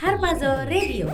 Harpazo Radio.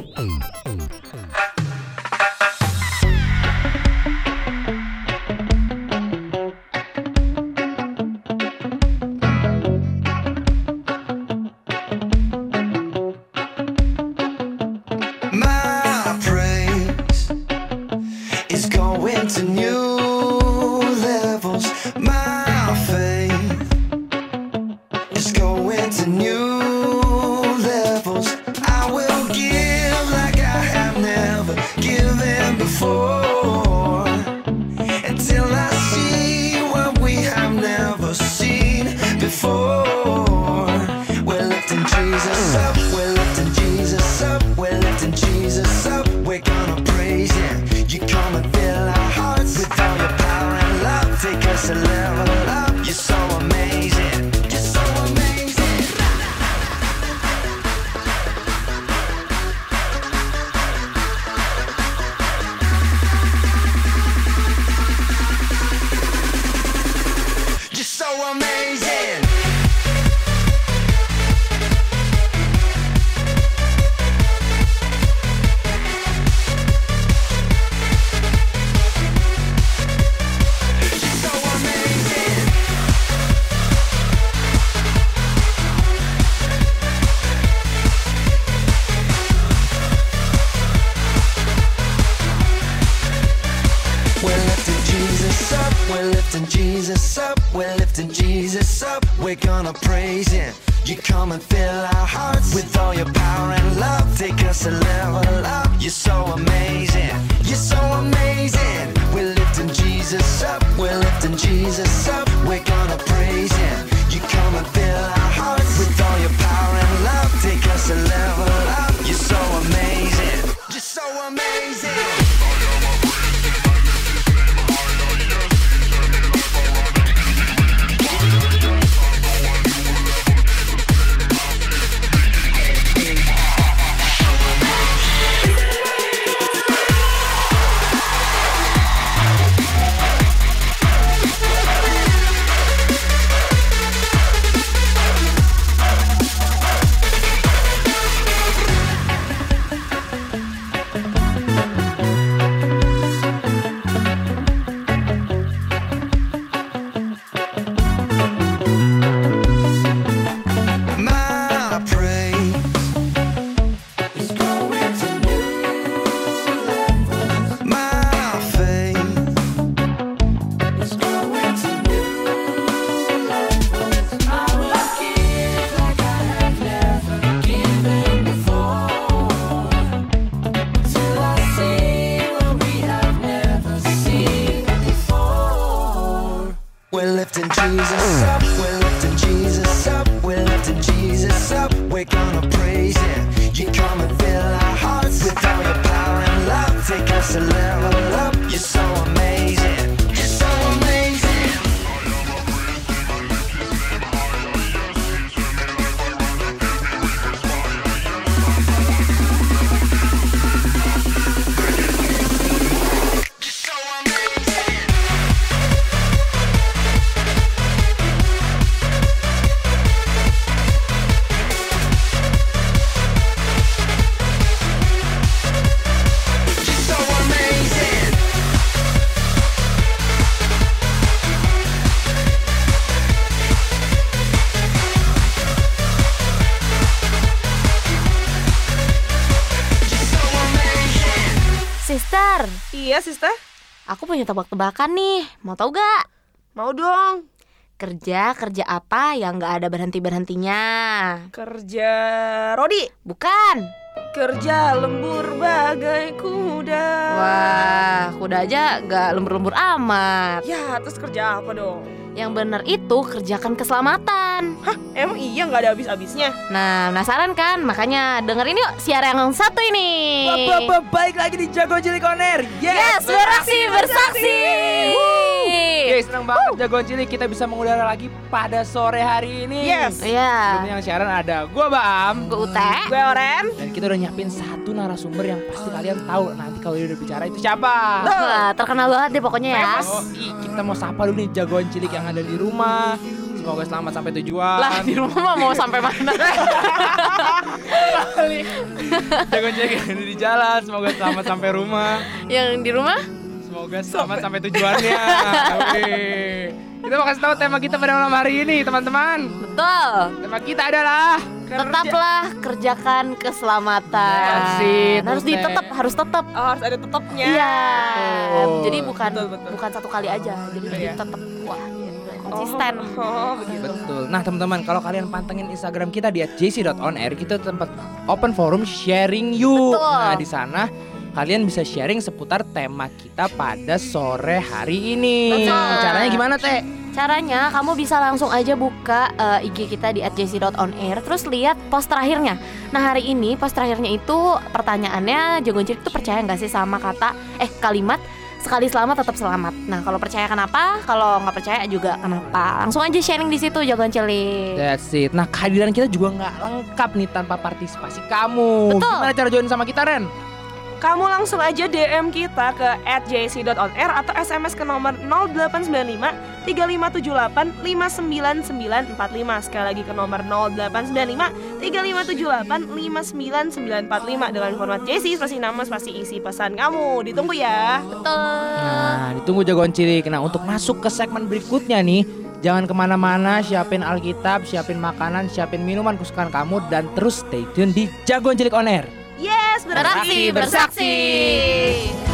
Jesus up, we're lifting Jesus up. We're gonna praise Him. You come and fill our hearts with all your power and love. Take us a level up. You're so amazing, you're so amazing. We're lifting Jesus up, we're lifting Jesus up. We're gonna praise Him. You come and fill our hearts with all your power and love. Take us a level up. Punya tebak-tebakan nih. Mau tahu gak? Mau dong. Kerja kerja apa yang gak ada berhenti berhentinya? Kerja Rodi. Bukan. Kerja lembur bagai kuda. Wah, kuda aja gak lembur-lembur amat. Ya, terus kerja apa dong? Yang bener itu kerjakan keselamatan. Hah, emang iya nggak ada habis-habisnya? Nah, penasaran kan? Makanya dengerin yuk siaran yang satu ini. Baik lagi di Jago Cilik On Air. Yes, beraksi bersaksi. Oke, senang banget Jagoan Cilik kita bisa mengudara lagi pada sore hari ini. Yes. Iya. Sebelumnya yang siaran ada gua Baam. Gue Ute. Gue Oren. Dan kita udah nyiapin satu narasumber yang pasti kalian tahu nanti kalau dia udah bicara itu siapa. Wah, terkenal banget deh pokoknya ya. Oh, i, kita mau sapa dulu nih jagoan cilik yang ada di rumah. Semoga selamat sampai tujuan. Lah di rumah mah mau sampai mana? Yang ada di jalan, semoga selamat sampai rumah. Yang di rumah? Semoga selamat sampai tujuannya. Wih. Kita mau kasih tahu tema kita pada malam hari ini, teman-teman. Betul. Tema kita adalah Tetaplah kerjakan keselamatan. That's it, harus ditetap, harus tetap. Oh, harus ada tetapnya. Iya. Jadi bukan Betul, betul. bukan satu kali aja. Jadi Iya. tetap wah. Konsisten. Oh, oh, begitu. Betul. Nah teman-teman, kalau kalian pantengin Instagram kita di @jc.onair, kita tempat open forum sharing you. Betul. Nah di sana kalian bisa sharing seputar tema kita pada sore hari ini. Betul. Caranya gimana teh? Caranya kamu bisa langsung aja buka eh, IG kita di @jc.onair terus lihat post terakhirnya. Nah, hari ini post terakhirnya itu pertanyaannya Jagoan Cilik tuh percaya nggak sih sama kata eh kalimat sekali selamat tetap selamat. Nah, kalau percaya kenapa? Kalau nggak percaya juga kenapa? Langsung aja sharing di situ Jagoan Cilik. That's it. Nah kehadiran kita juga nggak lengkap nih tanpa partisipasi kamu. Betul. Gimana cara join sama kita Ren? Kamu langsung aja DM kita ke @jc.onair atau SMS ke nomor 0895 3578 59945. Sekali lagi ke nomor 0895 3578 59945 dengan format JC spasi nama spasi isi pesan kamu. Ditunggu ya. Betul. Nah ditunggu jagoan cilik. Nah untuk masuk ke segmen berikutnya nih. Jangan ke mana-mana, siapin Alkitab, siapin makanan, siapin minuman kesukaan kamu Dan terus stay tune di Jagoan Cilik On Air Yes, Beraksi, bersaksi. Oleh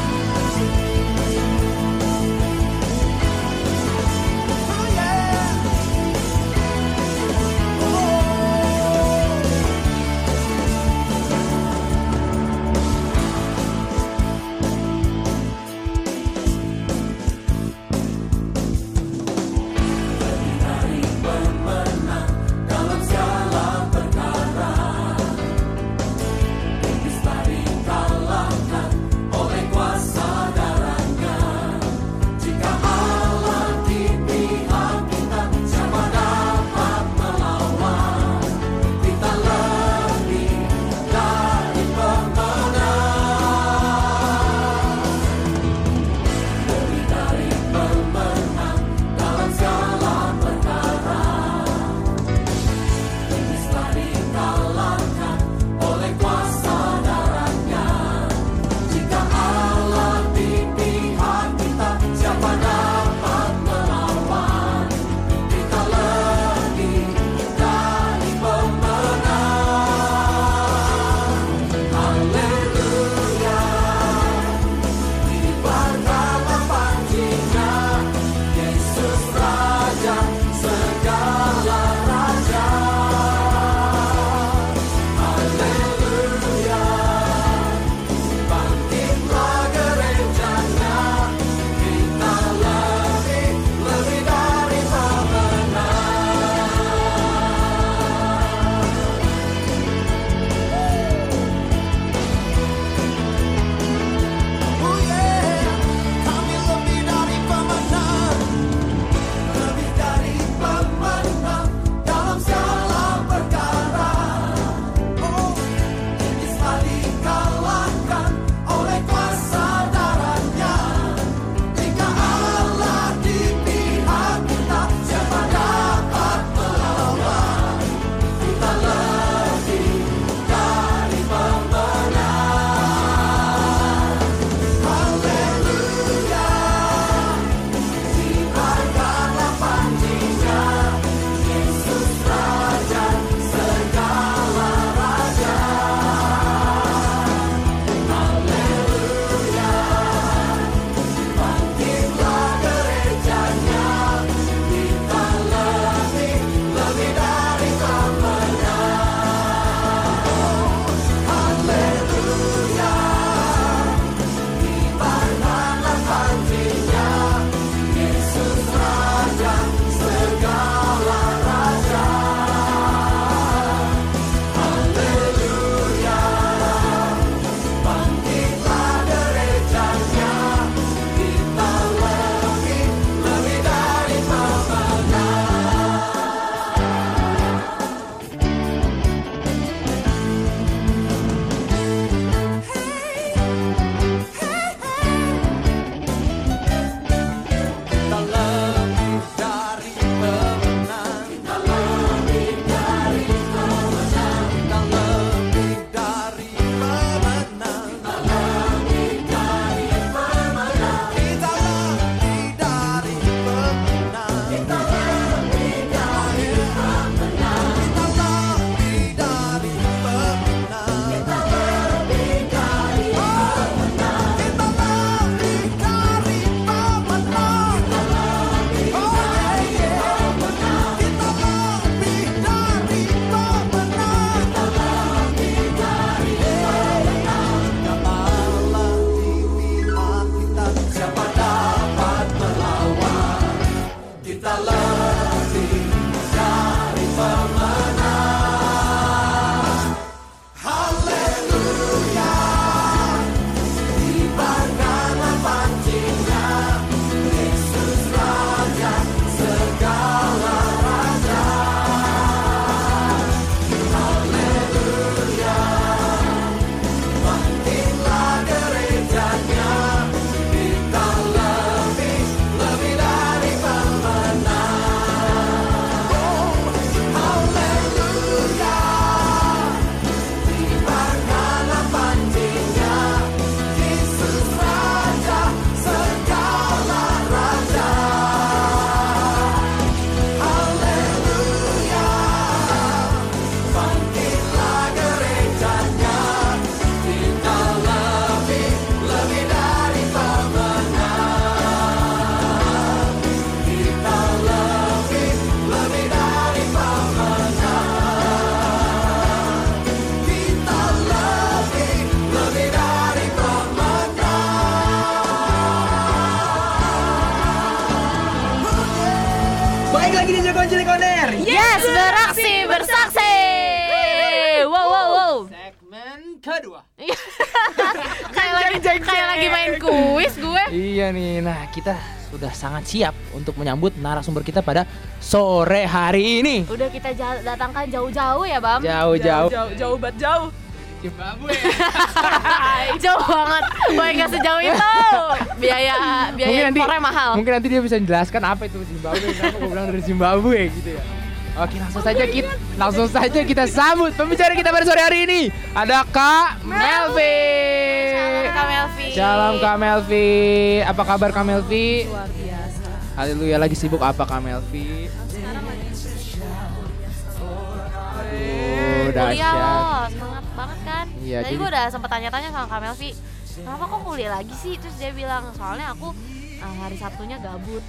jeng Kayak lagi main kuis gue. Iya nih, nah kita sudah sangat siap untuk menyambut narasumber kita pada sore hari ini. Udah kita datangkan jauh-jauh ya, Bam. Jauh-jauh. jauh, jauh banget jauh. Zimbabwe. jauh banget. Boy nggak sejauh itu. Biaya biaya Mungkin nanti- mahal. Mungkin nanti dia bisa menjelaskan apa itu Zimbabwe, kenapa gue bilang dari Zimbabwe gitu ya. Oke langsung saja kita langsung saja kita sambut pembicara kita pada sore hari ini ada Kak Melvi. Shalom, Kak Melvi. Shalom Kak Melvi. Apa kabar Kak Melvi? luar biasa. Haleluya lagi sibuk apa Kak Melvi? Aduh, Kuliah dahsyat. loh, semangat banget kan? Iya, Tadi jadi- gue udah sempet tanya-tanya sama Kak Melvi, kenapa kok kuliah lagi sih? Terus dia bilang, soalnya aku eh, hari Sabtunya gabut.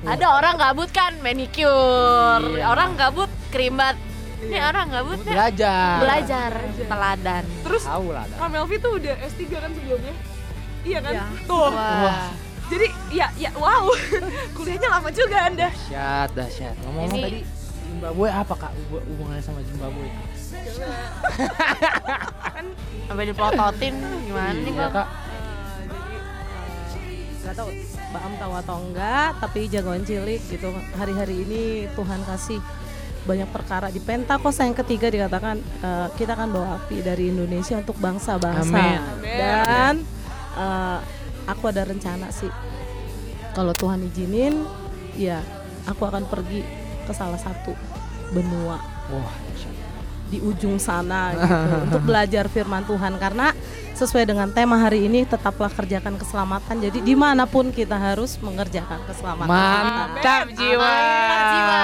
Ada orang gabut kan manicure, Iya. orang gabut keribat. Ini orang gabut ya Belajar. belajar teladan. Terus Tahu lah. dah. Kak Melvi tuh udah S3 kan sebelumnya? Iya kan? Iya. Tuh. Wah. Jadi ya ya wow. Kuliahnya lama juga Anda. Dahsyat, dahsyat. Ngomong-ngomong Ini- tadi Zimbabwe apa Kak hub- hubungannya sama Zimbabwe? Sampai dipelototin gimana nih Iya? Kak. Nggak tahu Mbak Am tahu atau enggak, tapi jagoan cilik gitu. Hari-hari ini Tuhan kasih banyak perkara di Pentakosta yang ketiga dikatakan eh, kita akan bawa api dari Indonesia untuk bangsa-bangsa Amin. dan eh, aku ada rencana sih kalau Tuhan izinin ya aku akan pergi ke salah satu benua Wah, di ujung sana gitu untuk belajar firman Tuhan karena sesuai dengan tema hari ini tetaplah kerjakan keselamatan jadi di mana pun kita harus mengerjakan keselamatan Mantap jiwa. Mantap jiwa.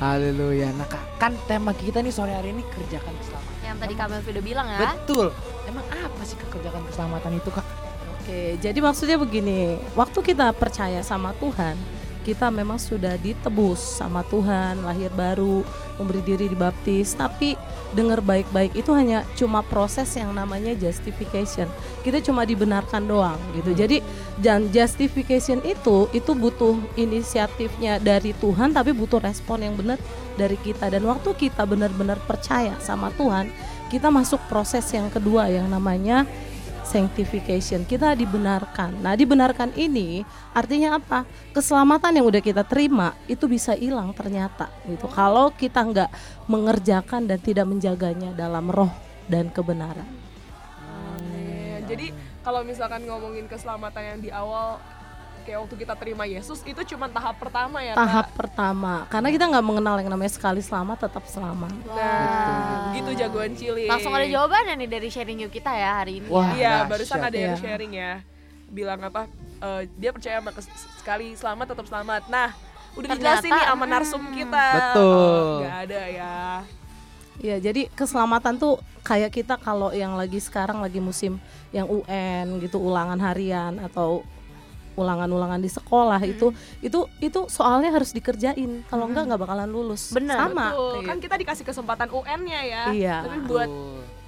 Haleluya. Nah, Kak, kan tema kita nih sore hari ini kerjakan keselamatan. Yang tadi Kak Melvi udah bilang ya. Betul. Emang apa sih kerjakan keselamatan itu, Kak? Oke jadi maksudnya begini waktu kita percaya sama Tuhan kita memang sudah ditebus sama Tuhan lahir baru memberi diri dibaptis. Tapi dengar baik-baik itu hanya cuma proses yang namanya justification. Kita cuma dibenarkan doang gitu. Jadi dan justification itu itu butuh inisiatifnya dari Tuhan tapi butuh respon yang benar dari kita. Dan waktu kita benar-benar percaya sama Tuhan kita masuk proses yang kedua yang namanya sanctification kita dibenarkan. Nah, dibenarkan ini artinya apa? Keselamatan yang udah kita terima itu bisa hilang ternyata gitu. Kalau kita nggak mengerjakan dan tidak menjaganya dalam roh dan kebenaran. Amin. Jadi kalau misalkan ngomongin keselamatan yang di awal kayak waktu kita terima Yesus itu cuma tahap pertama ya Tahap Kak? pertama, karena kita nggak mengenal yang namanya sekali selamat tetap selamat. Nah, gitu jagoan cilik. Langsung ada jawabannya nih dari sharing yuk kita ya hari ini. Wah. Iya, barusan ada yang Iya. sharing ya. Bilang apa? eh, dia percaya sama sekali selamat tetap selamat. Nah, udah Ternyata, dijelasin nih sama narsum hmm. kita. Betul. Oh, nggak ada ya. Ya, jadi keselamatan tuh kayak kita kalau yang lagi sekarang lagi musim yang UN gitu, ulangan harian atau ulangan-ulangan di sekolah itu itu itu soalnya harus dikerjain. Kalau enggak nggak bakalan lulus. Bener, Sama. Betul. Kan kita dikasih kesempatan UN-nya ya. Iya. Tapi buat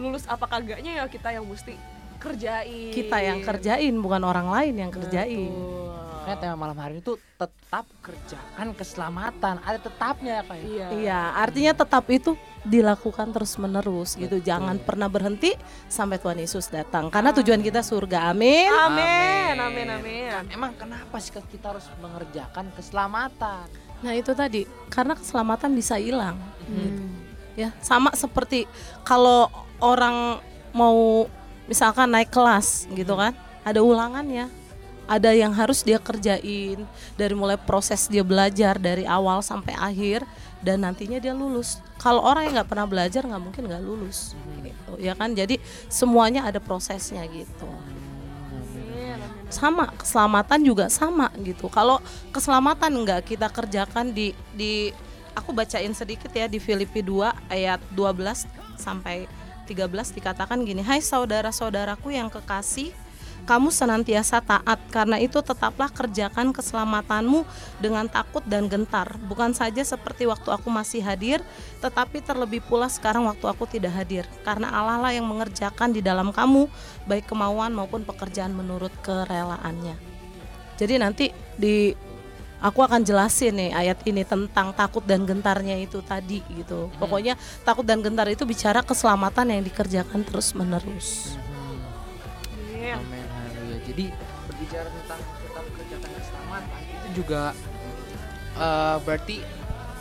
lulus apa kagaknya ya kita yang mesti kerjain. kita yang kerjain bukan orang lain yang kerjain. Betul. Kayak tema malam hari itu tetap kerjakan keselamatan. Ada tetapnya ya, Kak. ya? Iya. Iya, artinya tetap itu dilakukan terus menerus gitu. Betul. Jangan pernah berhenti sampai Tuhan Yesus datang. Karena tujuan kita surga. Amin. Amin, amin, amin. Emang kenapa sih kita harus mengerjakan keselamatan? Nah, itu tadi karena keselamatan bisa hilang. Hmm. Ya, sama seperti kalau orang mau misalkan naik kelas gitu kan, ada ulangannya. Ada yang harus dia kerjain dari mulai proses dia belajar dari awal sampai akhir dan nantinya dia lulus. Kalau orang yang nggak pernah belajar nggak mungkin nggak lulus, gitu ya kan. Jadi semuanya ada prosesnya gitu. Sama keselamatan juga sama gitu. Kalau keselamatan nggak kita kerjakan di di aku bacain sedikit ya di Filipi 2 ayat 12 sampai 13 dikatakan gini, "Hai saudara-saudaraku yang kekasih, kamu senantiasa taat karena itu tetaplah kerjakan keselamatanmu dengan takut dan gentar. Bukan saja seperti waktu aku masih hadir tetapi terlebih pula sekarang waktu aku tidak hadir karena Allah lah yang mengerjakan di dalam kamu baik kemauan maupun pekerjaan menurut kerelaannya. Jadi nanti di aku akan jelasin nih ayat ini tentang takut dan gentarnya itu tadi gitu. Pokoknya takut dan gentar itu bicara keselamatan yang dikerjakan terus menerus Jadi berbicara tentang tetap kerjakan keselamatan itu juga eh, berarti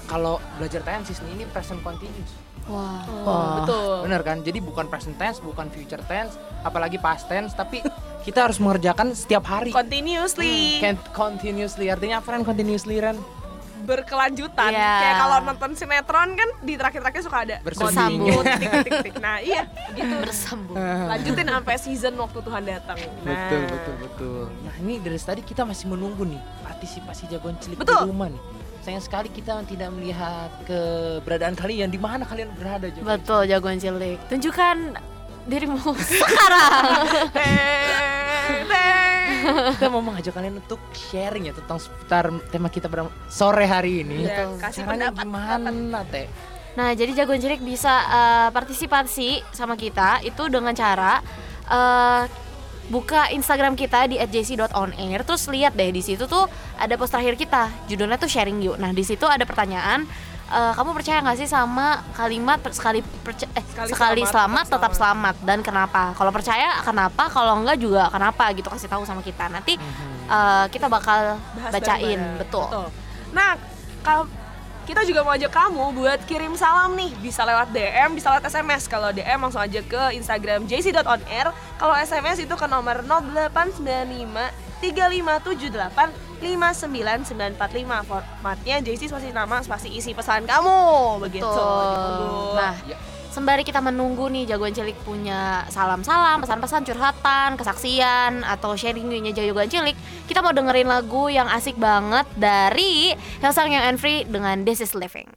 kalau belajar TNC ini present continuous. Wah. Wah. Betul. Bener kan? Jadi bukan present tense, bukan future tense, apalagi past tense, tapi kita harus mengerjakan setiap hari. Continuously Can't continuously artinya apa kan continuously Ren? Berkelanjutan. Iya. Kayak kalau nonton sinetron kan di terakhir-terakhir suka ada Bersambung. continue, tik tik tik. Nah, iya, gitu. Bersambung. Lanjutin sampai season waktu Tuhan datang. Nah. Betul betul betul. Nah ini dari tadi kita masih menunggu nih partisipasi jagoan cilik Betul. di rumah nih. Sayang sekali kita tidak melihat keberadaan kalian di mana kalian berada jagoan Betul jagoan cilik. Tunjukkan dirimu sekarang. Kita mau mengajak kalian untuk sharing ya tentang seputar tema kita ber sore hari ini. Kasih Caranya pendapat, gimana teh? Nah, jadi jagoan cilik bisa eh, partisipasi sama kita itu dengan cara eh, buka Instagram kita di @jc.onair terus lihat deh di situ tuh ada post terakhir kita. Judulnya tuh sharing yuk. Nah, di situ ada pertanyaan eh, kamu percaya nggak sih sama kalimat per- sekali perca- eh, Sekali sekali, selamat, selamat, tetap tetap selamat dan kenapa? Kalau percaya kenapa? Kalau enggak juga kenapa gitu kasih tahu sama kita. Nanti eh, kita bakal Bahas bacain, bareng-bareng. betul. Nah, kalau kita juga mau ajak kamu buat kirim salam nih bisa lewat DM, bisa lewat SMS. Kalau DM langsung aja ke Instagram jc.onair. Kalau SMS itu ke nomor 0895 3578 59945. Formatnya JC spasi nama spasi isi pesan kamu. Begitu. Betul. Nah, Ya. sembari kita menunggu nih jagoan cilik punya salam-salam, pesan-pesan, curhatan, kesaksian atau sharing nya jagoan cilik, kita mau dengerin lagu yang asik banget dari Hillsong Young and Free dengan This Is Living.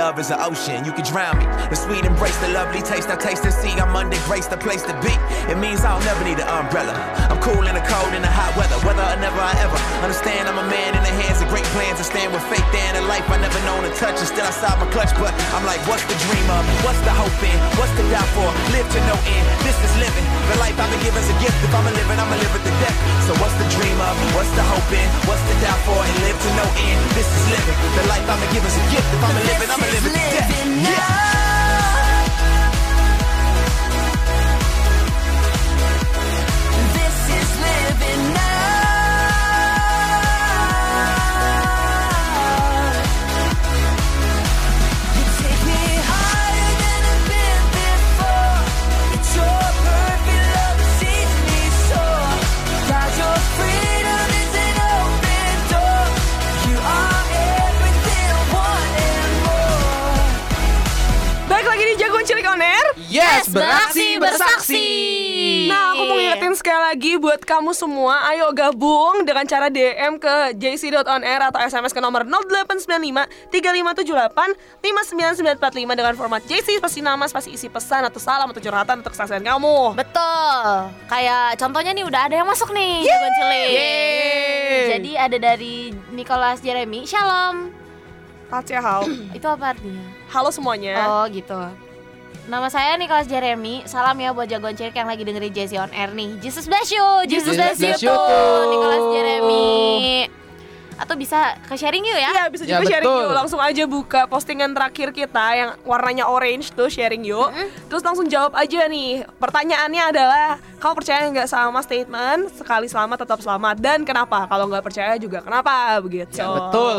Love is an ocean, you can drown me. The sweet embrace, the lovely taste, I taste and see. I'm under grace, the place to be. It means I'll never need an umbrella. I'm cool in the cold, in the hot weather. Whether or never I ever understand, I'm a man in the hands of great plans. I stand with faith in a life I never known to touch. And still I saw my clutch, but I'm like, what's the dream of? What's the hope in? What's the die for? Live to no end. This is living. The life I've been given's a gift. If I'm a living, I'ma live it to death. So what's the dream of? What's the hope in? What's the die for? And live to no end. This is living. The life I've been given's a gift. If I'm a living, I'ma live it to. Living Yeah. now. Buat kamu semua, ayo gabung dengan cara DM ke jc.onair atau SMS ke nomor 0895 3578 59945 dengan format JC spasi nama, spasi isi pesan atau salam atau curhatan untuk kesaksian kamu. Betul. Kayak contohnya nih udah ada yang masuk nih jagoan cilik. Jadi ada dari Nicholas Jeremy. Shalom. Hao. Itu apa artinya? Halo semuanya. Oh gitu. Nama saya Nicholas Jeremy. Salam ya buat jagoan cilik yang lagi dengerin Jesse on Air nih. Jesus bless you. Jesus bless you bless you tuh. tuh. Nicholas Jeremy. Atau bisa ke sharing yuk ya. Iya bisa Ya, juga sharing betul. yuk Langsung aja buka postingan terakhir kita yang warnanya orange tuh sharing yuk Terus langsung jawab aja nih Pertanyaannya adalah Kamu percaya nggak sama statement Sekali selamat tetap selamat Dan kenapa? Kalau nggak percaya juga kenapa? Begitu Ya, betul.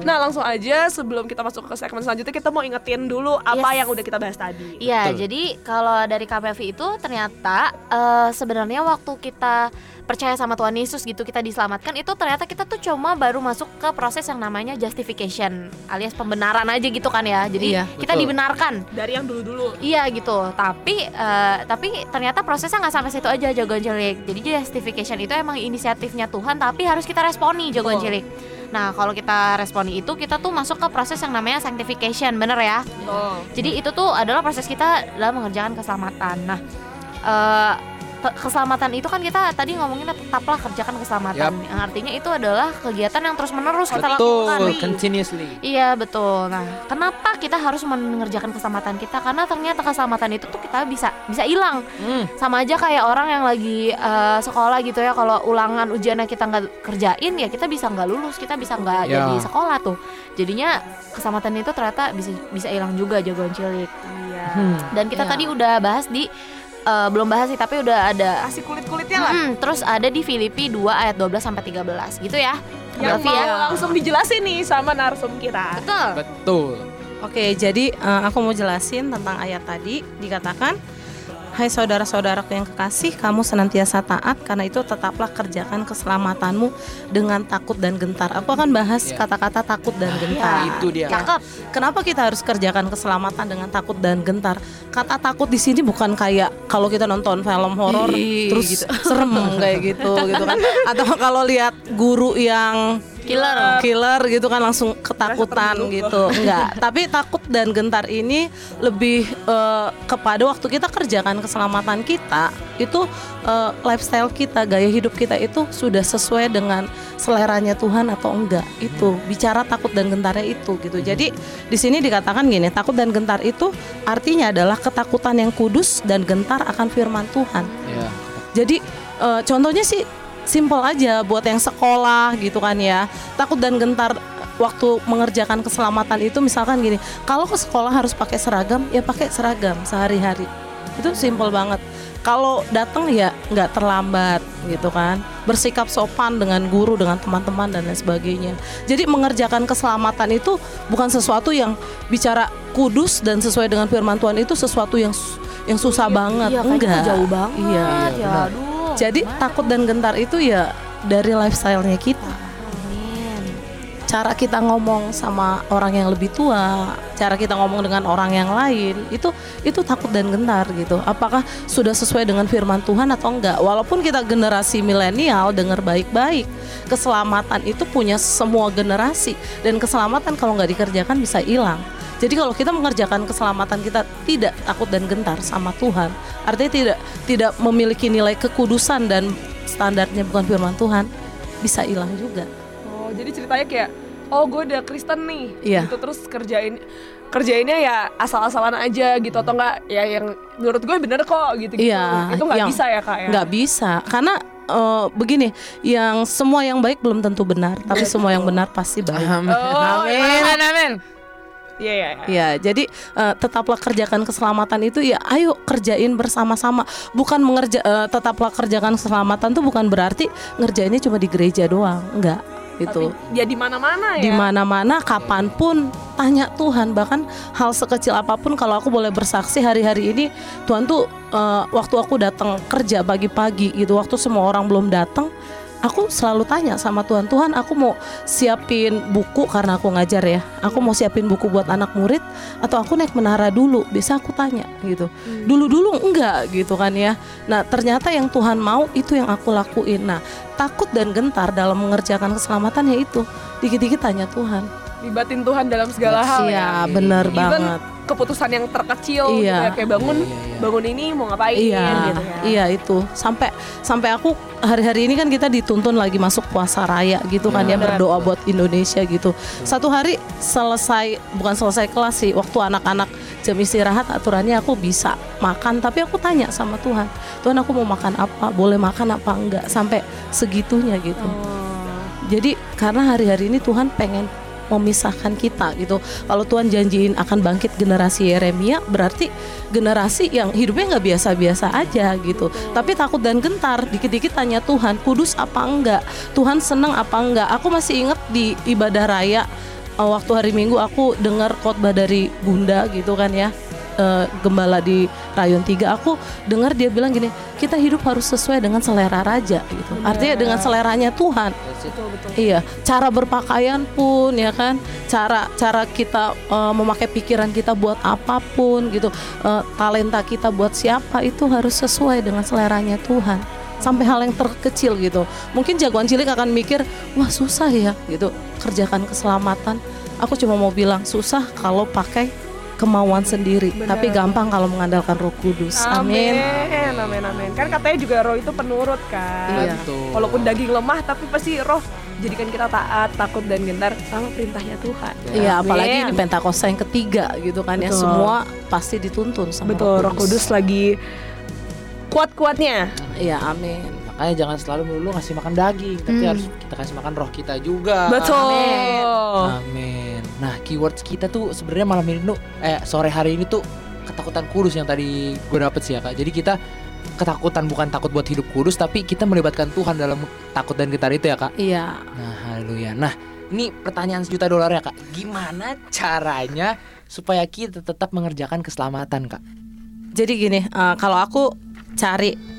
Nah langsung aja sebelum kita masuk ke segmen selanjutnya Kita mau ingetin dulu apa Yes. yang udah kita bahas tadi Iya, jadi kalau dari KPV itu ternyata eh, sebenarnya waktu kita percaya sama Tuhan Yesus gitu kita diselamatkan itu ternyata kita tuh cuma baru masuk ke proses yang namanya justification alias pembenaran aja gitu kan ya. Jadi Iya, kita betul. dibenarkan. Dari yang dulu-dulu Iya gitu, tapi eh, tapi ternyata prosesnya nggak sampai situ aja jagoan cilik. Jadi justification itu emang inisiatifnya Tuhan, tapi harus kita responi jagoan cilik. Nah kalau kita responi itu kita tuh masuk ke proses yang namanya sanctification, bener ya? Oh. Jadi itu tuh adalah proses kita dalam mengerjakan keselamatan. Nah, eh, te- keselamatan itu kan kita tadi ngomongin tetaplah kerjakan keselamatan. Yang artinya itu adalah kegiatan yang terus menerus kita Betul, lakukan. continuously. Iya betul. Nah, kenapa kita harus mengerjakan keselamatan kita? Karena ternyata keselamatan itu tuh kita bisa bisa hilang. Hmm. Sama aja kayak orang yang lagi eh, sekolah gitu ya. Kalau ulangan ujiannya kita nggak kerjain ya kita bisa nggak lulus, kita bisa nggak Ya. jadi sekolah tuh. Jadinya keselamatan itu ternyata bisa bisa hilang juga jagoan cilik. Iya Hmm. Dan kita Iya. tadi udah bahas di eh, belum bahas sih tapi udah ada Kasih kulit-kulitnya lah Hmm, terus ada di Filipi 2 ayat 12 sampai 13 gitu ya. Yang Berarti ya. mau langsung dijelasin nih sama narsum kita Betul. Betul. Oke, jadi eh, aku mau jelasin tentang ayat tadi dikatakan Hai saudara-saudaraku yang kekasih, kamu senantiasa taat karena itu tetaplah kerjakan keselamatanmu dengan takut dan gentar. Aku akan bahas Ya. kata-kata takut dan gentar. Itu dia. Cakep. Kenapa kita harus kerjakan keselamatan dengan takut dan gentar? Kata takut di sini bukan kayak kalau kita nonton film horor terus gitu. serem kayak gitu gitu kan. Atau kalau lihat guru yang Killer. killer gitu kan langsung ketakutan gitu. Enggak, tapi takut dan gentar ini lebih eh, kepada waktu kita kerjakan keselamatan kita itu eh, lifestyle kita, gaya hidup kita itu sudah sesuai dengan seleranya Tuhan atau enggak. Itu bicara takut dan gentarnya itu gitu. Jadi di sini dikatakan gini, takut dan gentar itu artinya adalah ketakutan yang kudus dan gentar akan firman Tuhan. Ya. Jadi eh, contohnya sih simple aja buat yang sekolah gitu kan ya. Takut dan gentar waktu mengerjakan keselamatan itu misalkan gini, kalau ke sekolah harus pakai seragam, ya pakai seragam sehari-hari. Itu simple banget. Kalau datang ya nggak terlambat gitu kan. Bersikap sopan dengan guru, dengan teman-teman dan lain sebagainya. Jadi mengerjakan keselamatan itu bukan sesuatu yang bicara kudus dan sesuai dengan firman Tuhan itu sesuatu yang yang susah banget. Iya, Enggak. jauh banget. Iya. ya, aduh. Jadi takut dan gentar itu ya dari lifestyle-nya kita. Cara kita ngomong sama orang yang lebih tua, cara kita ngomong dengan orang yang lain, itu itu takut dan gentar gitu. Apakah sudah sesuai dengan firman Tuhan atau enggak? Walaupun kita generasi milenial dengar baik-baik, keselamatan itu punya semua generasi dan keselamatan kalau nggak dikerjakan bisa hilang. Jadi kalau kita mengerjakan keselamatan kita tidak takut dan gentar sama Tuhan, artinya tidak tidak memiliki nilai kekudusan dan standarnya bukan firman Tuhan, bisa hilang juga. Oh, jadi ceritanya kayak oh gue udah Kristen nih, Iya. gitu terus kerjain kerjainnya ya asal-asalan aja gitu atau enggak ya yang menurut gue bener kok gitu gitu. Iya, Itu nggak bisa ya kak ya. nggak bisa karena eh, begini, yang semua yang baik belum tentu benar, tapi semua yang benar pasti baik. Amin. Oh, amin. iya. Amin. Iya iya. iya. Ya, jadi eh, tetaplah kerjakan keselamatan itu ya ayo kerjain bersama-sama. Bukan mengerja eh, tetaplah kerjakan keselamatan tuh bukan berarti ngerjainnya cuma di gereja doang, enggak. Itu. Tapi ya di mana-mana ya. di mana-mana kapan pun tanya Tuhan bahkan hal sekecil apa pun kalau aku boleh bersaksi hari-hari ini Tuhan tuh eh, waktu aku datang kerja pagi-pagi gitu waktu semua orang belum datang aku selalu tanya sama Tuhan, Tuhan aku mau siapin buku karena aku ngajar ya. Aku mau siapin buku buat anak murid atau aku naik menara dulu. Bisa aku tanya gitu. Dulu-dulu enggak gitu kan ya. Nah, ternyata yang Tuhan mau itu yang aku lakuin. Nah, takut dan gentar dalam mengerjakan keselamatan ya itu. Dikit-dikit tanya Tuhan. Libatin Tuhan dalam segala hal Iya, ya. bener Even banget. keputusan yang terkecil gitu Iya. ya, kayak bangun Iya, iya, iya. bangun ini mau ngapain Iya, gitu ya. iya itu. Sampai sampai aku hari-hari ini kan kita dituntun lagi masuk puasa raya gitu kan ya Benar. berdoa buat Indonesia gitu. Satu hari selesai bukan selesai kelas sih, waktu anak-anak jam istirahat aturannya aku bisa makan tapi aku tanya sama Tuhan. Tuhan aku mau makan apa? Boleh makan apa enggak? Sampai segitunya gitu. Jadi karena hari-hari ini Tuhan pengen memisahkan kita gitu. Kalau Tuhan janjiin akan bangkit generasi Yeremia, berarti generasi yang hidupnya nggak biasa-biasa aja gitu. Tapi takut dan gentar, dikit-dikit tanya Tuhan, kudus apa enggak? Tuhan seneng apa enggak? Aku masih inget di ibadah raya eh, waktu hari Minggu aku dengar khotbah dari Bunda gitu kan ya. Eh, gembala di Rayon 3 aku dengar dia bilang gini kita hidup harus sesuai dengan selera raja gitu. Artinya dengan seleranya Tuhan. Iya, cara berpakaian pun ya kan, cara cara kita eh, memakai pikiran kita buat apa pun gitu, eh, talenta kita buat siapa itu harus sesuai dengan seleranya Tuhan. Sampai hal yang terkecil gitu. Mungkin jagoan cilik akan mikir, wah susah ya gitu. Kerjakan keselamatan. Aku cuma mau bilang susah kalau pakai kemauan sendiri, tapi gampang kalau mengandalkan Roh Kudus. Amin. Amin, amin, amin. Kan katanya juga roh itu penurut kan. Iya. Betul. Walaupun daging lemah tapi pasti roh jadikan kita taat, takut dan gentar sama perintahnya Tuhan. Iya, Amin. apalagi ini Pentakosta yang ketiga gitu kan ya. Betul. Semua pasti dituntun sama Betul, Roh Kudus lagi kuat-kuatnya. Iya, amin. Makanya jangan selalu melulu ngasih makan daging, tapi Hmm. harus kita kasih makan roh kita juga. Betul. Amin. Nah, keywords kita tuh sebenarnya malam ini tuh eh sore hari ini tuh ketakutan kudus yang tadi gue dapet sih ya Kak. Jadi kita ketakutan bukan takut buat hidup kudus tapi kita melibatkan Tuhan dalam takut dan gentar itu ya Kak. Iya. Nah, haleluya. Nah, ini pertanyaan sejuta dolar ya Kak. Gimana caranya supaya kita tetap mengerjakan keselamatan Kak? Jadi gini, eh, kalau aku cari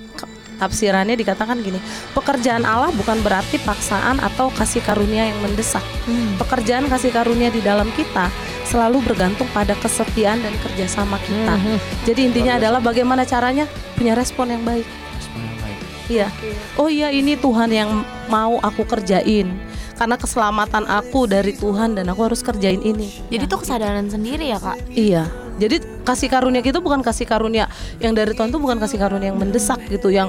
tafsirannya dikatakan gini, pekerjaan Allah bukan berarti paksaan atau kasih karunia yang mendesak. Pekerjaan kasih karunia di dalam kita selalu bergantung pada kesetiaan dan kerjasama kita. Jadi intinya adalah bagaimana caranya punya respon yang baik. Respon yang baik. Iya. Oh iya ini Tuhan yang mau aku kerjain. Karena keselamatan aku dari Tuhan dan aku harus kerjain ini. Jadi Ya. tuh kesadaran sendiri ya kak. Iya. Jadi kasih karunia kita bukan kasih karunia yang dari Tuhan tuh bukan kasih karunia yang mendesak gitu yang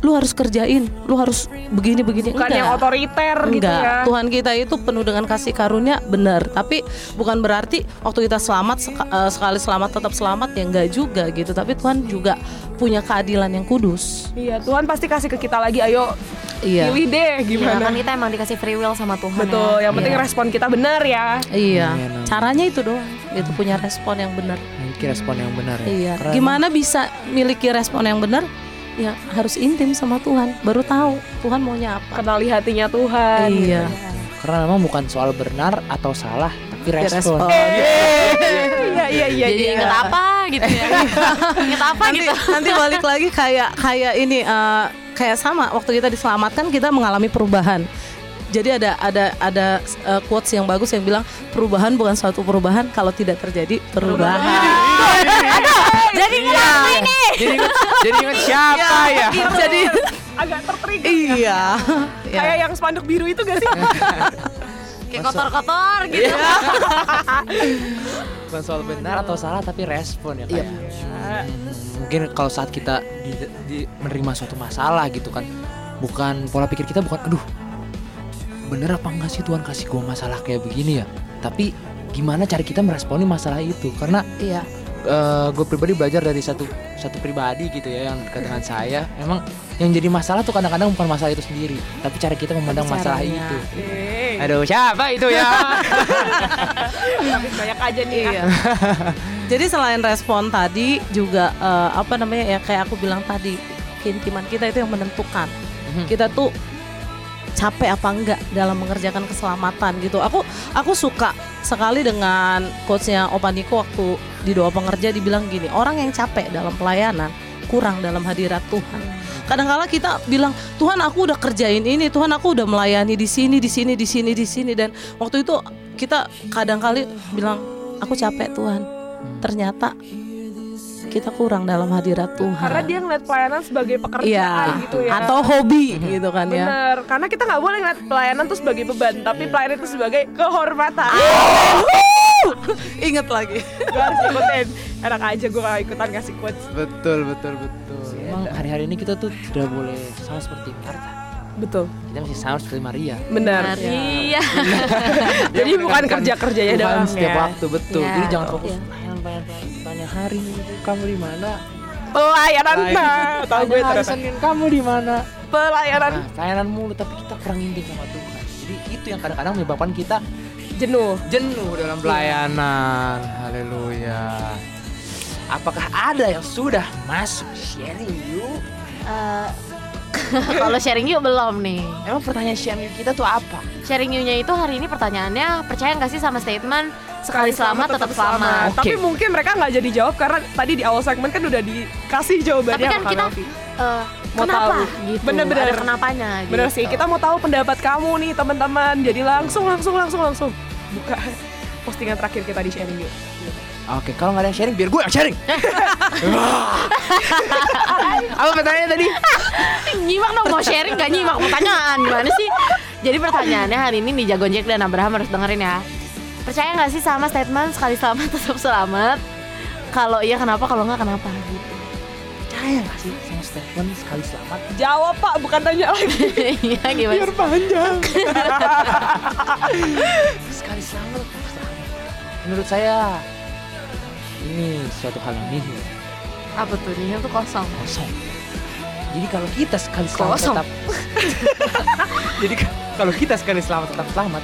lu harus kerjain, lu harus begini begini Bukan yang otoriter gitu Enggak. ya. Tuhan kita itu penuh dengan kasih karunia benar, tapi bukan berarti waktu kita selamat seka- eh, sekali selamat tetap selamat ya enggak juga gitu. Tapi Tuhan juga punya keadilan yang kudus. Iya, Tuhan pasti kasih ke kita lagi. Ayo Iya. pilih deh Iya, gimana. kan kita emang dikasih free will sama Tuhan Betul, ya. yang penting Iya. respon kita benar ya. Iya. Caranya itu doang. Itu punya respon yang benar. Memiliki respon yang benar ya. Iya. Karena Gimana bisa miliki respon yang benar? Ya harus intim sama Tuhan. Baru tahu Tuhan maunya apa. Kenali hatinya Tuhan. Iya. Karena memang bukan soal benar atau salah, tapi respon. respon. Iya, iya, iya. Jadi iya. inget apa gitu ya. inget apa nanti, gitu. nanti balik lagi kayak kayak ini eh, kayak sama waktu kita diselamatkan kita mengalami perubahan. Jadi ada ada ada eh, quotes yang bagus yang bilang perubahan bukan suatu perubahan kalau tidak terjadi perubahan. Jadi kenapa ini? jadi ingat, jadi ingat siapa ya? Jadi agak tertrigger. iya. Ya. Kayak yang spanduk biru itu gak sih? Kayak kotor-kotor gitu. Bukan soal benar atau salah, tapi respon ya Iya. kayak. Mungkin kalau saat kita di, di- menerima suatu masalah gitu kan, bukan pola pikir kita bukan, aduh, bener apa enggak sih Tuhan kasih gua masalah kayak begini ya? Tapi gimana cara kita meresponi masalah itu? Karena Iya. Gue pribadi belajar dari satu satu pribadi gitu ya yang dekat dengan saya emang yang jadi masalah tuh kadang-kadang bukan masalah itu sendiri tapi cara kita memandang masalah Caranya. itu Eh, aduh siapa itu ya tapi banyak aja nih. Iya. Jadi selain respon tadi juga eh, apa namanya ya kayak aku bilang tadi keintiman kita itu yang menentukan. Mhm. Kita tuh capek apa enggak dalam mengerjakan keselamatan gitu. Aku aku suka sekali dengan coachnya Opa Niko waktu di doa pengerja dibilang gini, orang yang capek dalam pelayanan kurang dalam hadirat Tuhan. Kadang-kala kita bilang, "Tuhan, aku udah kerjain ini, Tuhan, aku udah melayani di sini, di sini, di sini, di sini." Dan waktu itu kita kadang-kali bilang, "Aku capek, Tuhan." Ternyata kita kurang dalam hadirat Tuhan. Karena dia ngeliat pelayanan sebagai pekerjaan Iya, gitu ya. atau hobi gitu kan ya. Bener, karena kita nggak boleh ngeliat pelayanan tuh sebagai beban, tapi pelayanan itu sebagai kehormatan. Ingat lagi. gue harus ikutin. Enak aja gue gak ikutan ngasih quotes. Betul, betul, betul. Emang hari-hari ini kita tuh tidak boleh sama seperti Martha. Betul, Kita masih sama seperti Maria. benar. Iya. Jadi bukan kerja-kerjanya Tuhan doang setiap ya. waktu betul. Ya, Jadi jangan fokus iya. Pelayanan, pelayanan, pelayanan. Tanya hari ini kamu di mana? Pelayanan nah, tahu gue hari. Senin kamu di mana? Pelayanan Nah, pelayanan mulu tapi kita kurang intim sama Tuhan. Jadi itu yang kadang-kadang menyebabkan kita jenuh. jenuh dalam pelayanan. Haleluya. Apakah ada yang sudah masuk sharing yuk? Eh, Kalau sharing you belum nih. Emang pertanyaan sharing kita tuh apa? Sharing you-nya itu hari ini pertanyaannya percaya nggak sih sama statement sekali selamat tetap selamat. Oke. Tapi mungkin mereka nggak jadi jawab karena tadi di awal segmen kan udah dikasih jawabannya Tapi kan kita eh, Mau kenapa tahu. gitu? Bener-bener. Ada kenapanya gitu. Bener sih, kita mau tahu pendapat kamu nih teman-teman. Jadi langsung, langsung, langsung, langsung buka postingan terakhir kita di sharing yuk. Oke, kalau nggak ada yang sharing, biar gue yang sharing. Apa pertanyaannya tadi? nyimak dong mau sharing gak nyimak pertanyaan gimana sih? Jadi pertanyaannya hari ini nih Jagon Jack dan Abraham harus dengerin ya. Percaya nggak sih sama statement sekali selamat tetap selamat? Kalau iya kenapa? Kalau nggak kenapa? Gitu. Percaya nggak sih sama statement sekali selamat? Jawab pak, bukan tanya lagi. Iya gimana? sih? panjang. Sekali selamat, selamat. Menurut saya ini suatu hal yang nihil, Apa tuh nih? Itu kosong. kosong. Jadi kalau kita sekali selamat Kosong. tetap Jadi ka- kalau kita sekali selamat tetap selamat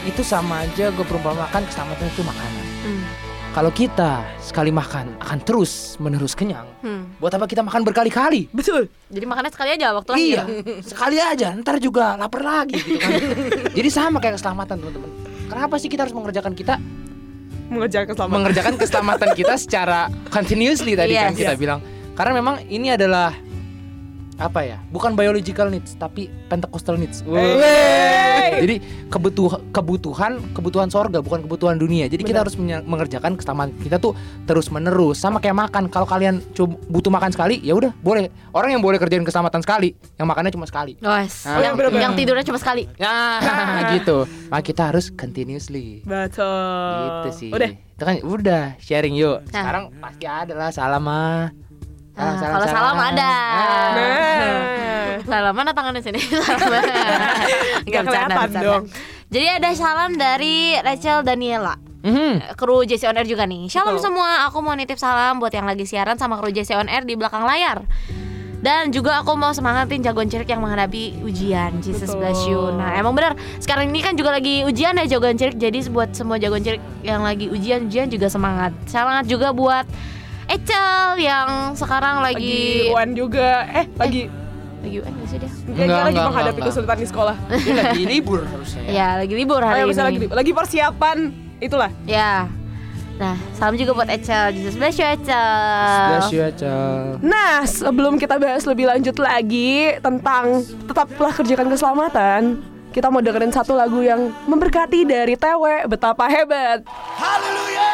itu sama aja gue perumpamakan keselamatan itu makanan. Hmm. Kalau kita sekali makan akan terus menerus kenyang. Hmm. Buat apa kita makan berkali-kali? Betul. Jadi makannya sekali aja waktu Iya, sekali aja, ntar juga lapar lagi gitu kan. Jadi sama kayak keselamatan teman-teman. Kenapa sih kita harus mengerjakan kita Mengejar keselamatan. mengerjakan keselamatan kita secara continuously tadi kan Yes. kita bilang. Karena memang ini adalah apa ya? Bukan biological needs tapi Pentecostal needs. Wey. Jadi kebutuhan kebutuhan kebutuhan sorga bukan kebutuhan dunia. Jadi kita Benar. harus mengerjakan keselamatan kita tuh terus menerus. Sama kayak makan. Kalau kalian coba butuh makan sekali, ya udah boleh. Orang yang boleh kerjain keselamatan sekali, yang makannya cuma sekali. Guys, Ah, yang, bener-bener. yang tidurnya cuma sekali. Nah, gitu. Maka kita harus continuously. Betul. Gitu sih. Udah. Itu kan udah sharing yuk. Nah. Sekarang pasti ada lah salam mah. Ah, kalau salam ada. Ah. Nah. Salam mana tangannya sini? Salam. Nggak bercanda, kelihatan bercanda. dong. Jadi ada salam dari Rachel Daniela Mhm. Kru JC On Air juga nih Shalom Betul. semua Aku mau nitip salam buat yang lagi siaran sama kru JC On Air di belakang layar dan juga aku mau semangatin jagoan cilik yang menghadapi ujian Jesus Betul. bless you Nah emang bener Sekarang ini kan juga lagi ujian ya jagoan cilik Jadi buat semua jagoan cilik yang lagi ujian-ujian juga semangat Semangat juga buat Echel yang sekarang Lagi lagi UN juga. Eh, lagi Lagi UN nggak sih dia? dia, dia Enggak, lagi enggak, menghadapi enggak, kesulitan di sekolah. Dia lagi libur harusnya ya. Ya lagi libur Oh, hari ya, bisa ini lagi lagi persiapan itulah. Ya Nah salam juga buat Echel Jesus bless you Echel Bless you Acel. Nah, sebelum kita bahas lebih lanjut lagi tentang tetaplah kerjakan keselamatan, kita mau dengerin satu lagu yang memberkati dari TW Betapa Hebat. Haleluya.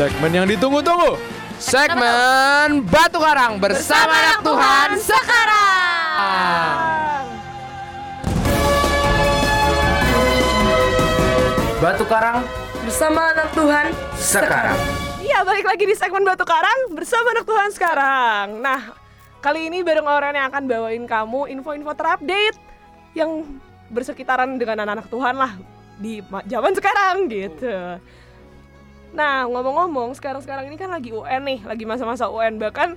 Segmen yang ditunggu-tunggu. Segmen Batu Karang bersama anak Tuhan sekarang. Batu Karang Bersama anak Tuhan sekarang. Iya balik lagi di segmen Batu Karang bersama anak Tuhan sekarang Nah kali ini bareng orang yang akan bawain kamu info-info terupdate Yang bersekitaran dengan anak-anak Tuhan lah di ma- zaman sekarang gitu Nah ngomong-ngomong sekarang-sekarang ini kan lagi UN nih Lagi masa-masa UN bahkan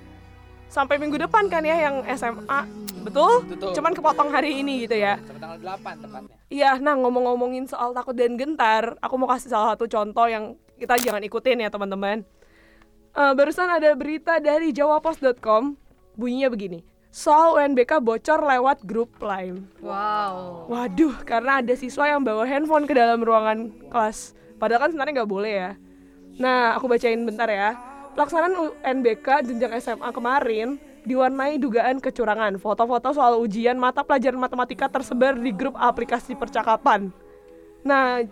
sampai minggu depan kan ya yang SMA Betul? Betul. Cuman kepotong hari ini gitu ya Sampai tanggal 8 tepatnya. Iya, nah ngomong-ngomongin soal takut dan gentar, aku mau kasih salah satu contoh yang kita jangan ikutin ya teman-teman. Eh, barusan ada berita dari jawapos.com, bunyinya begini. Soal UNBK bocor lewat grup Line. Wow. Waduh, karena ada siswa yang bawa handphone ke dalam ruangan kelas. Padahal kan sebenarnya nggak boleh ya. Nah, aku bacain bentar ya. Pelaksanaan UNBK jenjang SMA kemarin diwarnai dugaan kecurangan. Foto-foto soal ujian mata pelajaran matematika tersebar di grup aplikasi percakapan. Nah,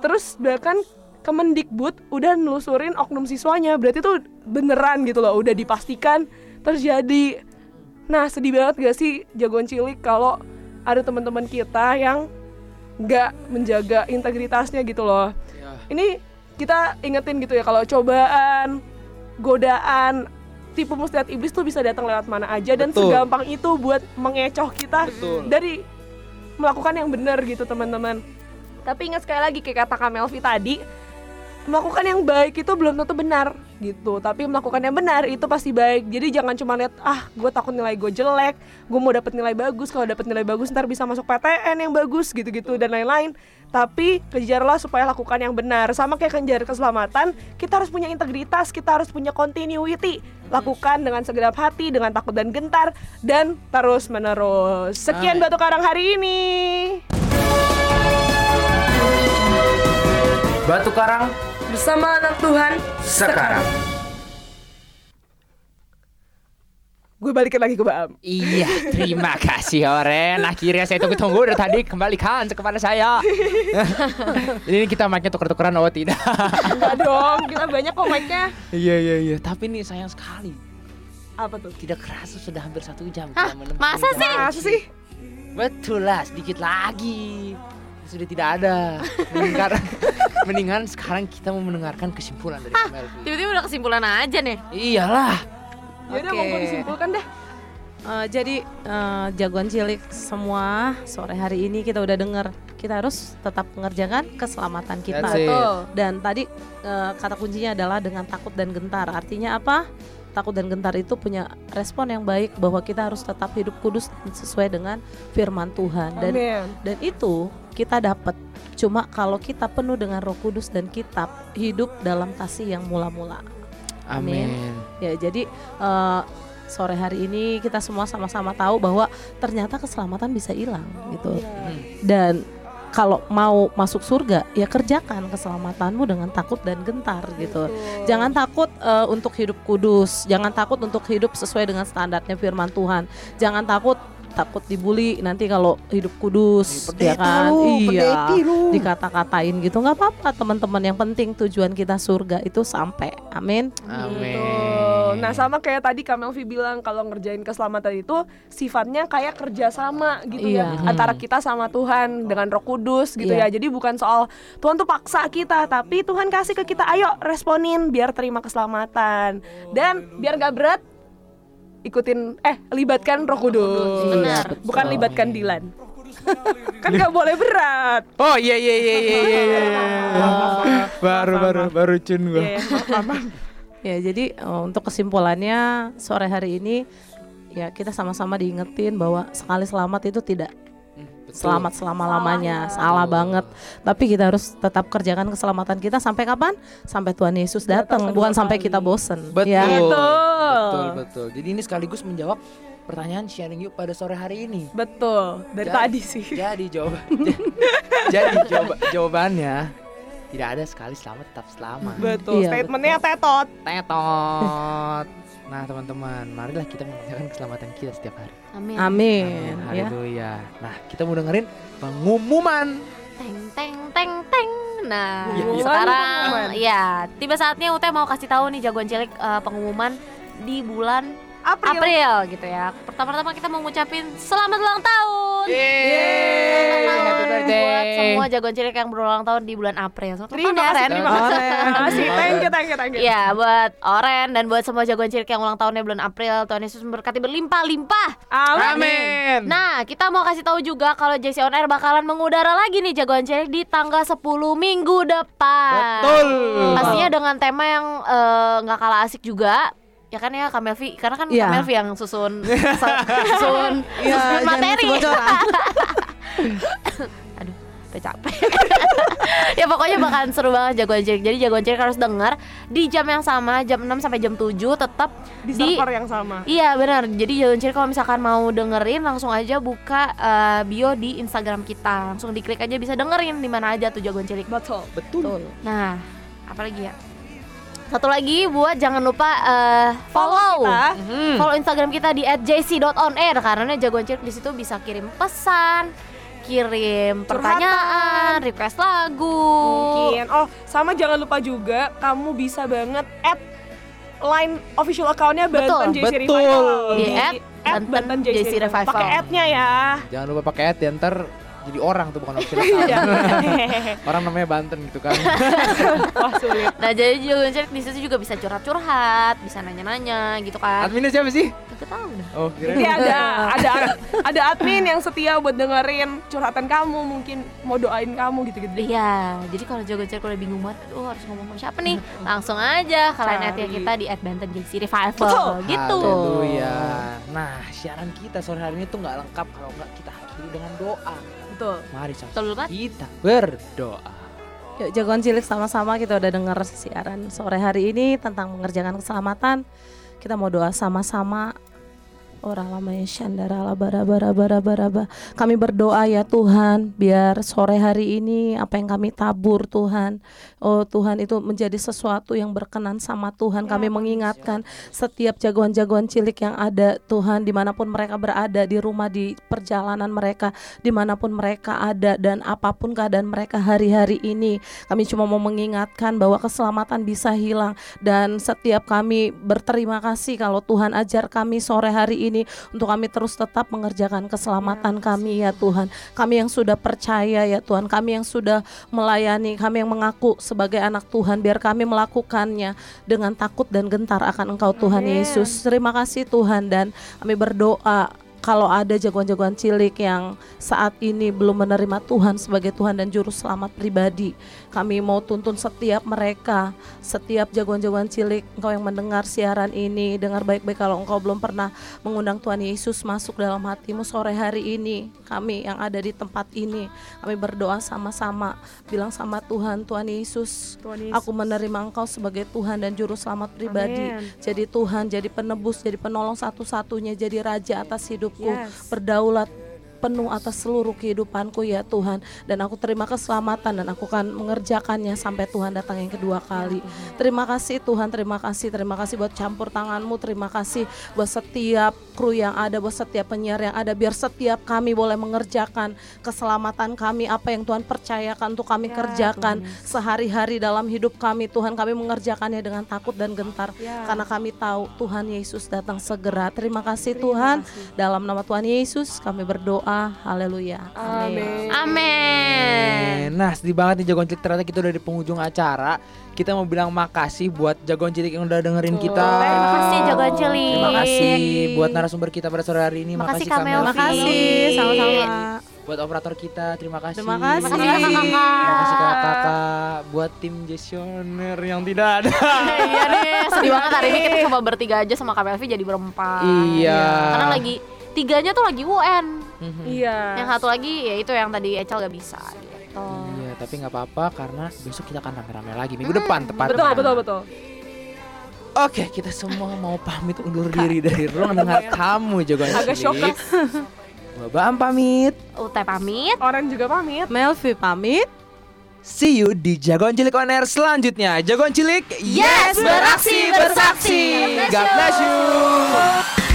terus bahkan Kemendikbud udah nelusurin oknum siswanya. Berarti tuh beneran gitu loh, udah dipastikan terjadi. Nah, sedih banget gak sih jagoan cilik kalau ada teman-teman kita yang nggak menjaga integritasnya gitu loh. Ini kita ingetin gitu ya kalau cobaan, godaan, tipu muslihat iblis tuh bisa datang lewat mana aja dan Betul. segampang itu buat mengecoh kita Betul. dari melakukan yang benar gitu teman-teman. Tapi ingat sekali lagi kayak kata Kamelvi tadi, melakukan yang baik itu belum tentu benar gitu tapi melakukan yang benar itu pasti baik jadi jangan cuma lihat ah gue takut nilai gue jelek gue mau dapet nilai bagus kalau dapet nilai bagus ntar bisa masuk PTN yang bagus gitu-gitu dan lain-lain tapi kejarlah supaya lakukan yang benar. Sama kayak kejar keselamatan kita harus punya integritas kita harus punya continuity. Lakukan dengan segenap hati dengan takut dan gentar dan terus menerus sekian batu karang hari ini. Batu Karang bersama anak Tuhan sekarang. Gue balikin lagi ke Baam Iya, terima kasih Oren. Akhirnya saya tunggu-tunggu dari tadi kembalikan kepada saya. Ini kita mic-nya tuker-tukeran oh tidak. Enggak dong, kita banyak kok mic-nya. Iya iya iya. Tapi nih sayang sekali. Apa tuh? Tidak kerasa sudah hampir satu jam. Hah, masa sih? Masa sih? Betul lah, sedikit lagi. Sudah tidak ada. Mendengar, mendingan sekarang kita mau mendengarkan kesimpulan dari Melvi. Tiba-tiba udah kesimpulan aja nih. Iyalah. Yaudah Oke. mau gue disimpulkan deh. Eh, jadi eh, jagoan cilik semua sore hari ini kita udah denger kita harus tetap mengerjakan keselamatan kita. Dan tadi eh, kata kuncinya adalah dengan takut dan gentar. Artinya apa? Takut dan gentar itu punya respon yang baik bahwa kita harus tetap hidup kudus sesuai dengan firman Tuhan. Dan dan itu kita dapat cuma kalau kita penuh dengan Roh Kudus dan kitab hidup dalam kasih yang mula-mula. Amin. Amin. Ya, jadi eh, sore hari ini kita semua sama-sama tahu bahwa ternyata keselamatan bisa hilang gitu. Dan kalau mau masuk surga, ya kerjakan keselamatanmu dengan takut dan gentar gitu. Jangan takut eh, untuk hidup kudus, jangan takut untuk hidup sesuai dengan standarnya firman Tuhan. Jangan takut takut dibully nanti kalau hidup kudus Nih, ya kan lu, iya lu. dikata-katain gitu nggak apa-apa teman-teman yang penting tujuan kita surga itu sampai amin Amin. Betul. Nah sama kayak tadi Kamelvi bilang kalau ngerjain keselamatan itu sifatnya kayak kerjasama gitu ya Iya. antara kita sama Tuhan dengan Roh Kudus gitu Iya. ya. Jadi bukan soal Tuhan tuh paksa kita, tapi Tuhan kasih ke kita, ayo responin biar terima keselamatan dan biar gak berat ikutin eh libatkan Roh Kudus. Benar. Bukan libatkan Dilan. kan gak boleh berat. Oh iya iya iya iya iya. iya, iya. baru baru baru cun gua. Iya, ya jadi eh, untuk kesimpulannya sore hari ini ya kita sama-sama diingetin bahwa sekali selamat itu tidak selamat selama-lamanya salah banget tapi kita harus tetap kerjakan keselamatan kita sampai kapan sampai Tuhan Yesus datang bukan sampai kita bosen Betul. ya Betul betul. Jadi ini sekaligus menjawab pertanyaan sharing yuk pada sore hari ini. Betul. Dari Jadi- tadi sih. Jadi jawaban jadi jawab- jawabannya tidak ada sekali selamat tetap selamat. Betul. Iya, Statementnya tetot. Tetot. Nah teman-teman, marilah kita mengerjakan keselamatan kita setiap hari. Amin. amin ya Haleluya. Nah kita mau dengerin pengumuman. Teng teng teng teng. Nah, iya. sekarang Pengumuman. ya tiba saatnya Ute mau kasih tahu nih jagoan cilik eh, pengumuman di bulan April. April gitu ya. Pertama-tama kita mau ngucapin selamat ulang tahun. Yeay, Selamat happy birthday. buat semua jagoan cilik yang berulang tahun di bulan April. Selamat Terima tahun ya, kasih, terima kasih. Kasih. Thank you, thank you, thank you. Iya, buat Oren dan buat semua jagoan cilik yang ulang tahunnya bulan April, Tuhan Yesus memberkati berlimpah-limpah. Amin. Amin. Nah, kita mau kasih tahu juga kalau JC On Air bakalan mengudara lagi nih jagoan cilik di tanggal 10 minggu depan. Betul. Pastinya dengan tema yang eh, nggak kalah asik juga. Ya kan ya Kamelvi, karena kan Iya. Kamelvi yang susun susun, Iya, susun materi. Aduh, udah capek. ya pokoknya bakalan seru banget jagoan cilik. Jadi jagoan cilik harus dengar di jam yang sama, jam 6 sampai jam 7 tetap Di server yang sama. Iya benar. Jadi jagoan cilik kalau misalkan mau dengerin langsung aja buka eh, bio di Instagram kita. Langsung diklik aja bisa dengerin di mana aja tuh jagoan cilik. Betul. Betul. Nah, apalagi ya? Satu lagi buat jangan lupa eh, follow kita. Hmm. follow Instagram kita di @jc.onair karena jagoan cilik di situ bisa kirim pesan, kirim pertanyaan, request lagu. Mungkin. Oh, sama jangan lupa juga kamu bisa banget add line official accountnya Banten Betul. JC Betul. Revival. Di Di add add Banten Banten JC JC Revival. Pakai add-nya ya. Jangan lupa pakai ad ya ntar jadi orang tuh bukan official Iya. orang namanya Banten gitu kan. Wah, sulit. Nah, jadi cilik di situ juga bisa curhat-curhat, bisa nanya-nanya gitu kan. Adminnya siapa sih? Gak tahu dah. Oh, Jadi ada ada ada admin yang setia buat dengerin curhatan kamu, mungkin mau doain kamu gitu-gitu. Iya, jadi kalau jagoan cilik udah bingung banget, aduh harus ngomong sama siapa nih? Langsung aja kalian add kita di @bantenjc revival Betul. gitu. Haleluya. Nah, siaran kita sore hari ini tuh nggak lengkap kalau nggak kita akhiri dengan doa. Betul. Mari sama kita berdoa. Yuk jagoan cilik sama-sama kita udah denger siaran sore hari ini tentang mengerjakan keselamatan. Kita mau doa sama-sama. Orang lamanya syandara bara bara bara bara ba. Kami berdoa ya Tuhan biar sore hari ini apa yang kami tabur Tuhan. Oh Tuhan itu menjadi sesuatu yang berkenan sama Tuhan. Kami mengingatkan setiap jagoan-jagoan cilik yang ada Tuhan di mana pun mereka berada di rumah di perjalanan mereka di mana pun mereka ada dan apa pun keadaan mereka hari-hari ini. Kami cuma mau mengingatkan bahwa keselamatan bisa hilang dan setiap kami berterima kasih kalau Tuhan ajar kami sore hari ini untuk kami terus tetap mengerjakan keselamatan kami ya Tuhan. Kami yang sudah percaya ya Tuhan. Kami yang sudah melayani kami yang mengaku sebagai anak Tuhan biar kami melakukannya dengan takut dan gentar akan Engkau Tuhan Amin. Yesus. Terima kasih Tuhan dan kami berdoa kalau ada jagoan-jagoan cilik yang saat ini belum menerima Tuhan sebagai Tuhan dan Juru Selamat pribadi, kami mau tuntun setiap mereka, setiap jagoan-jagoan cilik, engkau yang mendengar siaran ini, dengar baik-baik kalau engkau belum pernah mengundang Tuhan Yesus masuk dalam hatimu sore hari ini, kami yang ada di tempat ini, kami berdoa sama-sama, bilang sama Tuhan, Tuhan Yesus, Tuhan Yesus. aku menerima engkau sebagai Tuhan dan Juru Selamat pribadi, Amin. jadi Tuhan, jadi penebus, jadi penolong satu-satunya, jadi Raja atas hidupku, Yes. berdaulat penuh atas seluruh kehidupanku ya Tuhan. Dan aku terima keselamatan dan aku akan mengerjakannya sampai Tuhan datang yang kedua kali. Terima kasih Tuhan, terima kasih, terima kasih buat campur tanganmu, terima kasih buat setiap kru yang ada, buat setiap penyiar yang ada, biar setiap kami boleh mengerjakan keselamatan kami, apa yang Tuhan percayakan untuk kami kerjakan sehari-hari dalam hidup kami. Tuhan kami mengerjakannya dengan takut dan gentar. Karena kami tahu Tuhan Yesus datang segera. Terima kasih Tuhan. Dalam nama Tuhan Yesus kami berdoa. Haleluya. Amin. Amin. Nah sedih banget nih jagoan cilik ternyata kita udah di penghujung acara Kita mau bilang makasih buat jagoan cilik yang udah dengerin kita Terima kasih jagoan cilik. Terima kasih buat narasumber kita pada sore hari ini Makasih, Makasih Kak Kak Melvi. Terima kasih. Sama-sama. Buat operator kita terima kasih Terima kasih. Terima kasih kakak-kakak. Terima kasih kakak Buat tim Jasioner yang tidak ada iya nih, sedih banget hari ini kita coba bertiga aja sama Kak Melvi jadi berempat. Iya Karena lagi tiganya tuh lagi UN. Mhm. Iya. Yang satu lagi ya itu yang tadi Echel gak bisa gitu. Iya tapi nggak apa-apa karena besok kita akan rame-rame lagi minggu depan tepatnya Betul, betul, betul. Oke kita semua mau pamit undur diri dari ruang dengar kamu jagoan Agak shock. Gua Baam pamit Ute pamit. Orang juga pamit. Melvi pamit. See you di Jagoan Cilik On Air selanjutnya Jagoan Cilik Yes, beraksi, bersaksi. God bless you